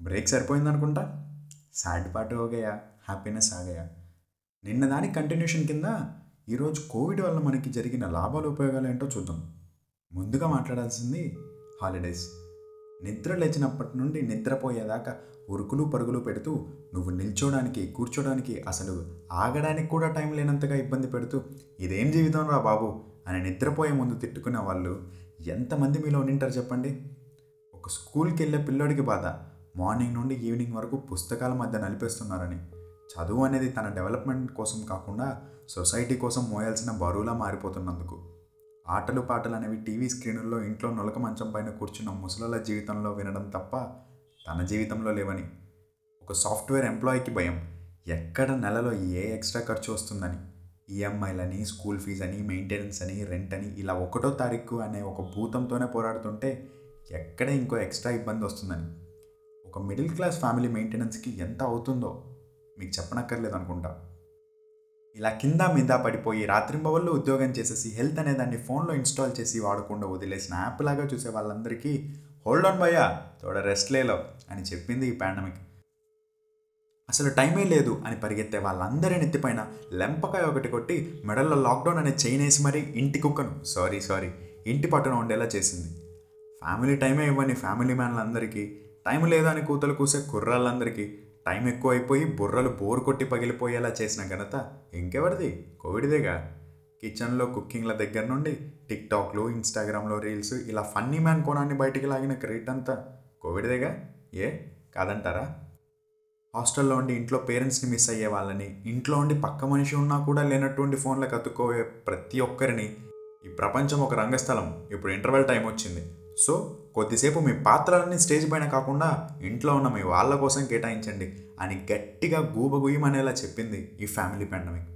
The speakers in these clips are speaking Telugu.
బ్రేక్ సరిపోయింది అనుకుంటా సాడ్ పాట ఓగయా హ్యాపీనెస్ ఆగయా. నిన్న దాని కంటిన్యూషన్ కింద ఈరోజు కోవిడ్ వల్ల మనకి జరిగిన లాభాలు ఉపయోగాలు ఏంటో చూద్దాం. ముందుగా మాట్లాడాల్సింది హాలిడేస్. నిద్ర లేచినప్పటి నుండి నిద్రపోయేదాకా ఉరుకులు పరుగులు పెడుతూ నువ్వు నిల్చోడానికి కూర్చోడానికి అసలు ఆగడానికి కూడా టైం లేనంతగా ఇబ్బంది పెడుతూ ఇదేం జీవితం రా బాబు అని నిద్రపోయే ముందు తిట్టుకునే వాళ్ళు ఎంతమంది మీలో ఉండింటారు చెప్పండి? ఒక స్కూల్కి వెళ్ళే పిల్లోడికి బాధ. మార్నింగ్ నుండి ఈవినింగ్ వరకు పుస్తకాల మధ్య నలిపేస్తున్నారని. చదువు అనేది తన డెవలప్మెంట్ కోసం కాకుండా సొసైటీ కోసం మోయాల్సిన బరువులా మారిపోతున్నందుకు. ఆటలు పాటలు అనేవి టీవీ స్క్రీనుల్లో ఇంట్లో నొలక మంచం పైన కూర్చున్న ముసలాల జీవితంలో వినడం తప్ప తన జీవితంలో లేవని. ఒక సాఫ్ట్వేర్ ఎంప్లాయీకి భయం. ఎక్కడ నెలలో ఏ ఎక్స్ట్రా ఖర్చు వస్తుందని? ఈఎంఐలని స్కూల్ ఫీజు అని మెయింటెనెన్స్ అని రెంట్ అని ఇలా ఒకటో తారీఖు అనే ఒక భూతంతోనే పోరాడుతుంటే ఎక్కడ ఇంకో ఎక్స్ట్రా ఇబ్బంది వస్తుందని? ఒక మిడిల్ క్లాస్ ఫ్యామిలీ మెయింటెనెన్స్కి ఎంత అవుతుందో మీకు చెప్పనక్కర్లేదు అనుకుంటా. ఇలా కింద మీద పడిపోయి రాత్రింబవళ్ళు ఉద్యోగం చేసేసి హెల్త్ అనే దాన్ని ఫోన్లో ఇన్స్టాల్ చేసి వాడకుండా వదిలేసిన యాప్ లాగా చూసే వాళ్ళందరికీ హోల్డ్ ఆన్ భయ్యా తోడ రెస్ట్ లేలో అని చెప్పింది ఈ పాండమిక్. అసలు టైమే లేదు అని పరిగెత్తే వాళ్ళందరి నెత్తిపైన లెంపకాయ ఒకటి కొట్టి మెడల్లో లాక్డౌన్ అనే చైన్ వేసి మరీ ఇంటి కుక్కను సారీ సారీ ఇంటి పట్టున ఉండేలా చేసింది. ఫ్యామిలీ టైమే ఇవ్వని ఫ్యామిలీ మ్యాన్లందరికీ. టైం లేదని కూతలు కూసే కుర్రాళ్ళందరికీ. టైం ఎక్కువ అయిపోయి బుర్రలు బోర్ కొట్టి పగిలిపోయేలా చేసిన ఘనత ఇంకెవరిది? కోవిడ్దేగా. కిచెన్లో కుకింగ్ల దగ్గర నుండి టిక్టాక్లు ఇన్స్టాగ్రామ్లో రీల్స్ ఇలా ఫన్నీ మ్యాన్ కోణాన్ని బయటికి లాగిన క్రెడిట్ అంతా కోవిడ్దేగా? ఏ? కాదంటారా? హాస్టల్లో ఉండి ఇంట్లో పేరెంట్స్ని మిస్ అయ్యే వాళ్ళని ఇంట్లో ఉండి పక్క మనిషి ఉన్నా కూడా లేనటువంటి ఫోన్లకు అతుక్కోవే ప్రతి ఒక్కరిని. ఈ ప్రపంచం ఒక రంగస్థలం. ఇప్పుడు ఇంటర్వెల్ టైం వచ్చింది సో కొద్దిసేపు మీ పాత్రలన్నీ స్టేజ్ పైన కాకుండా ఇంట్లో ఉన్న మీ వాళ్ళ కోసం కేటాయించండి అని గట్టిగా గూబగుయ్యమనేలా చెప్పింది ఈ ఫ్యామిలీ పాండమిక్.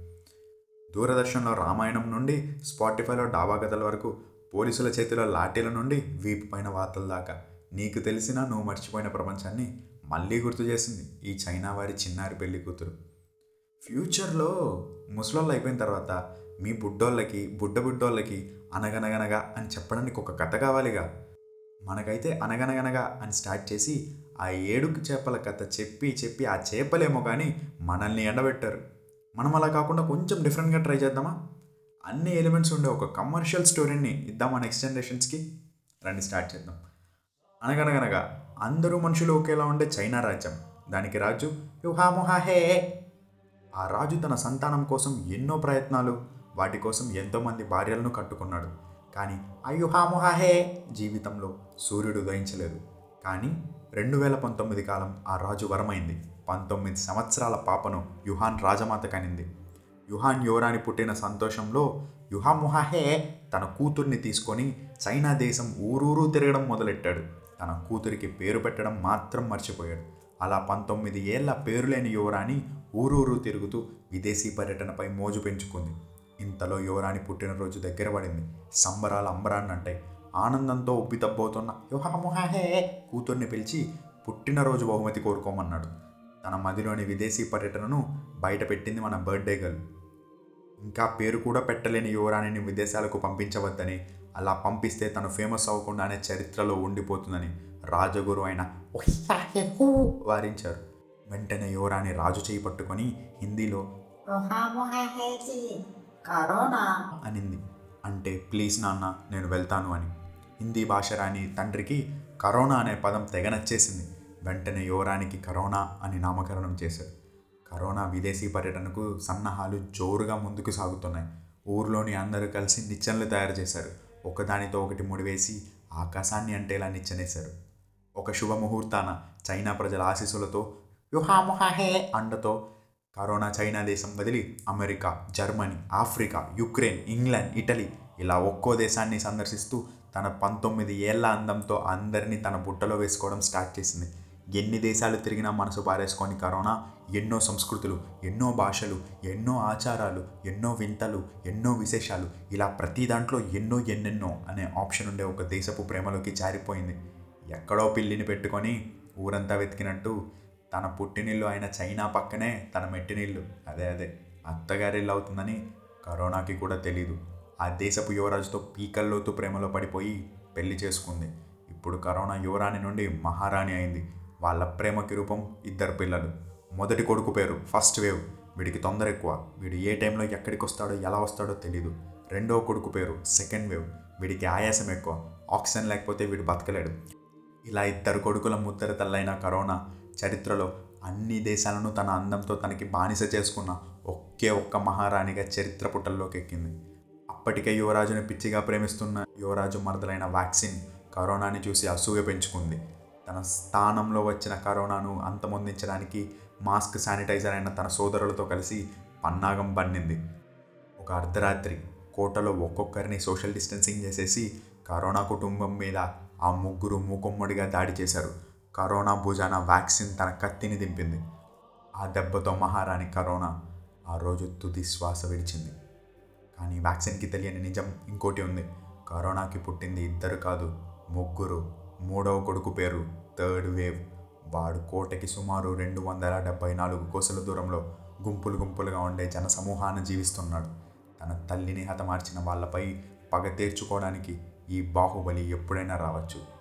దూరదర్శన్లో రామాయణం నుండి స్పాటిఫైలో డాబా కథల వరకు పోలీసుల చేతిలో లాఠీల నుండి వీపు పైన వార్తల దాకా. నీకు తెలిసిన నువ్వు మర్చిపోయిన ప్రపంచాన్ని మళ్ళీ గుర్తు చేసింది ఈ చైనా వారి చిన్నారి పెళ్ళి కూతురు. ఫ్యూచర్లో ముసలోళ్ళు అయిపోయిన తర్వాత మీ బుడ్డోళ్ళకి బుడ్డ బుడ్డోళ్ళకి అనగనగనగా అని చెప్పడానికి ఒక కథ కావాలిగా. మనకైతే అనగనగనగా అని స్టార్ట్ చేసి ఆ ఏడుకు చేపల కథ చెప్పి చెప్పి ఆ చేపలేమో కానీ మనల్ని ఎండబెట్టారు. మనం అలా కాకుండా కొంచెం డిఫరెంట్గా ట్రై చేద్దామా? అన్ని ఎలిమెంట్స్ ఉండే ఒక కమర్షియల్ స్టోరీని ఇద్దామా నెక్స్ట్ జనరేషన్స్కి రండి స్టార్ట్ చేద్దాం. అనగనగనగా అందరూ మనుషులు ఒకేలా ఉండే చైనా రాజ్యం. దానికి రాజు హే. ఆ రాజు తన సంతానం కోసం ఎన్నో ప్రయత్నాలు వాటి కోసం ఎంతోమంది భార్యలను కట్టుకున్నాడు. కానీ అయ్యుహాముహాహే జీవితంలో సూర్యుడు ఉదయించలేదు. కానీ రెండు వేల పంతొమ్మిది కాలం ఆ రాజు వరమైంది. పంతొమ్మిది సంవత్సరాల పాపను యుహాన్ రాజమాత కనింది. యుహాన్ యువరాని పుట్టిన సంతోషంలో యుహాముహహే తన కూతుర్ని తీసుకొని చైనా దేశం ఊరూరు తిరగడం మొదలెట్టాడు. తన కూతురికి పేరు పెట్టడం మాత్రం మర్చిపోయాడు. అలా పంతొమ్మిది ఏళ్ళ పేరులేని యువరాణి ఊరూరు తిరుగుతూ విదేశీ పర్యటనపై మోజు పెంచుకుంది. ఇంతలో యువరాణి పుట్టినరోజు దగ్గర పడింది. సంబరాలు అంబరాన్నంటాయి. ఆనందంతో ఉబ్బితబ్బోతున్న యుహాముహాహే కూతుర్ని పిలిచి పుట్టినరోజు బహుమతి కోరుకోమన్నాడు. తన మదిలోని విదేశీ పర్యటనను బయట పెట్టింది మన బర్త్డే గర్ల్. ఇంకా పేరు కూడా పెట్టలేని యువరాణిని విదేశాలకు పంపించవద్దని అలా పంపిస్తే తను ఫేమస్ అవ్వకుండానే చరిత్రలో ఉండిపోతుందని రాజగురు అయిన వారించారు. వెంటనే యువరాణి రాజు చేయి పట్టుకొని హిందీలో కరోనా. అనింది. అంటే ప్లీజ్ నాన్న నేను వెళ్తాను అని. హిందీ భాష రాని తండ్రికి కరోనా అనే పదం తెగ నచ్చేసింది. వెంటనే యువరానికి కరోనా అని నామకరణం చేశారు. కరోనా విదేశీ పర్యటనకు సన్నాహాలు జోరుగా ముందుకు సాగుతున్నాయి. ఊర్లోని అందరూ కలిసి నిచ్చెనలు తయారు చేశారు. ఒకదానితో ఒకటి ముడివేసి ఆకాశాన్ని అంటేలా నిచ్చెనేశారు. ఒక శుభముహూర్తాన చైనా ప్రజల ఆశీస్సులతో యుహాముహాహే అండతో కరోనా చైనా దేశం వదిలి America Germany Africa Ukraine England Italy ఇలా ఒక్కో దేశాన్ని సందర్శిస్తూ తన పంతొమ్మిది ఏళ్ళ అందంతో అందరినీ తన బుట్టలో వేసుకోవడం స్టార్ట్ చేసింది. ఎన్ని దేశాలు తిరిగినా మనసు పారేసుకొని కరోనా ఎన్నో సంస్కృతులు ఎన్నో భాషలు ఎన్నో ఆచారాలు ఎన్నో వింతలు ఎన్నో విశేషాలు ఇలా ప్రతి దాంట్లో ఎన్నో ఎన్నెన్నో అనే ఆప్షన్ ఉండే ఒక దేశపు ప్రేమలోకి జారిపోయింది. ఎక్కడో పిల్లిని పెట్టుకొని ఊరంతా వెతికినట్టు తన పుట్టినిల్లు అయిన చైనా పక్కనే తన మెట్టినిల్లు. అదే అదే. అత్తగారిల్లు అవుతుందని కరోనాకి కూడా తెలీదు. ఆ దేశపు యువరాజుతో పీకల్లోతు ప్రేమలో పడిపోయి పెళ్ళి చేసుకుంది. ఇప్పుడు కరోనా యువరాణి నుండి మహారాణి అయింది. వాళ్ళ ప్రేమకి రూపం ఇద్దరు పిల్లలు. మొదటి కొడుకు పేరు ఫస్ట్ వేవ్. వీడికి తొందర ఎక్కువ. వీడు ఏ టైంలో ఎక్కడికి వస్తాడో ఎలా వస్తాడో తెలీదు. రెండో కొడుకు పేరు సెకండ్ వేవ్. వీడికి ఆయాసం ఎక్కువ. ఆక్సిజన్ లేకపోతే వీడు బతకలేడు. ఇలా ఇద్దరు కొడుకుల ముద్దర తల్లైన కరోనా చరిత్రలో అన్ని దేశాలను తన అందంతో తనకి బానిస చేసుకున్న ఒకే ఒక్క మహారాణిగా చరిత్ర పుటల్లోకి ఎక్కింది. అప్పటికే యువరాజుని పిచ్చిగా ప్రేమిస్తున్న యువరాజు మరదలైన వ్యాక్సిన్ కరోనాని చూసి అసూయ పెంచుకుంది. తన స్థానంలో వచ్చిన కరోనాను అంతమొందించడానికి మాస్క్ శానిటైజర్ అయిన తన సోదరులతో కలిసి పన్నాగం పన్నింది ఒక అర్ధరాత్రి కోటలో ఒక్కొక్కరిని సోషల్ డిస్టెన్సింగ్ చేసేసి కరోనా కుటుంబం మీద ఆ ముగ్గురు మూకొమ్మడిగా దాడి చేశారు. కరోనా భుజాన వ్యాక్సిన్ తన కత్తిని దింపింది. ఆ దెబ్బతో మహారాణి కరోనా ఆ రోజు తుది శ్వాస విడిచింది. కానీ వ్యాక్సిన్కి తెలియని నిజం ఇంకోటి ఉంది. కరోనాకి పుట్టింది ఇద్దరు కాదు ముగ్గురు. మూడవ కొడుకు పేరు థర్డ్ వేవ్. వాడు కోటకి సుమారు రెండు వందల డెబ్బై నాలుగు కోసల దూరంలో గుంపులు గుంపులుగా ఉండే జన సమూహాన్ని జీవిస్తున్నాడు. తన తల్లిని హతమార్చిన వాళ్ళపై పగ తీర్చుకోవడానికి ఈ బాహుబలి ఎప్పుడైనా రావచ్చు.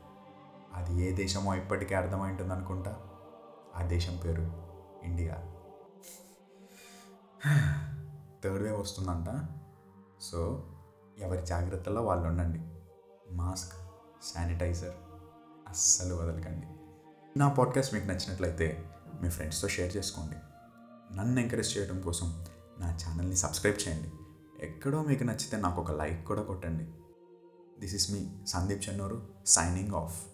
అది ఏ దేశమో ఇప్పటికే అర్థమైంటుంది అనుకుంటా ఆ దేశం పేరు ఇండియా. థర్డ్ వేవ్ వస్తుందంట. సో ఎవరి జాగ్రత్తలో వాళ్ళు ఉండండి. మాస్క్ శానిటైజర్ అస్సలు వదలకండి. నా పాడ్కాస్ట్ మీకు నచ్చినట్లయితే మీ ఫ్రెండ్స్తో షేర్ చేసుకోండి. నన్ను ఎంకరేజ్ చేయడం కోసం నా ఛానల్ని సబ్స్క్రైబ్ చేయండి. ఎక్కడో మీకు నచ్చితే నాకు ఒక లైక్ కూడా కొట్టండి. This is me Sandeep Chennuru signing off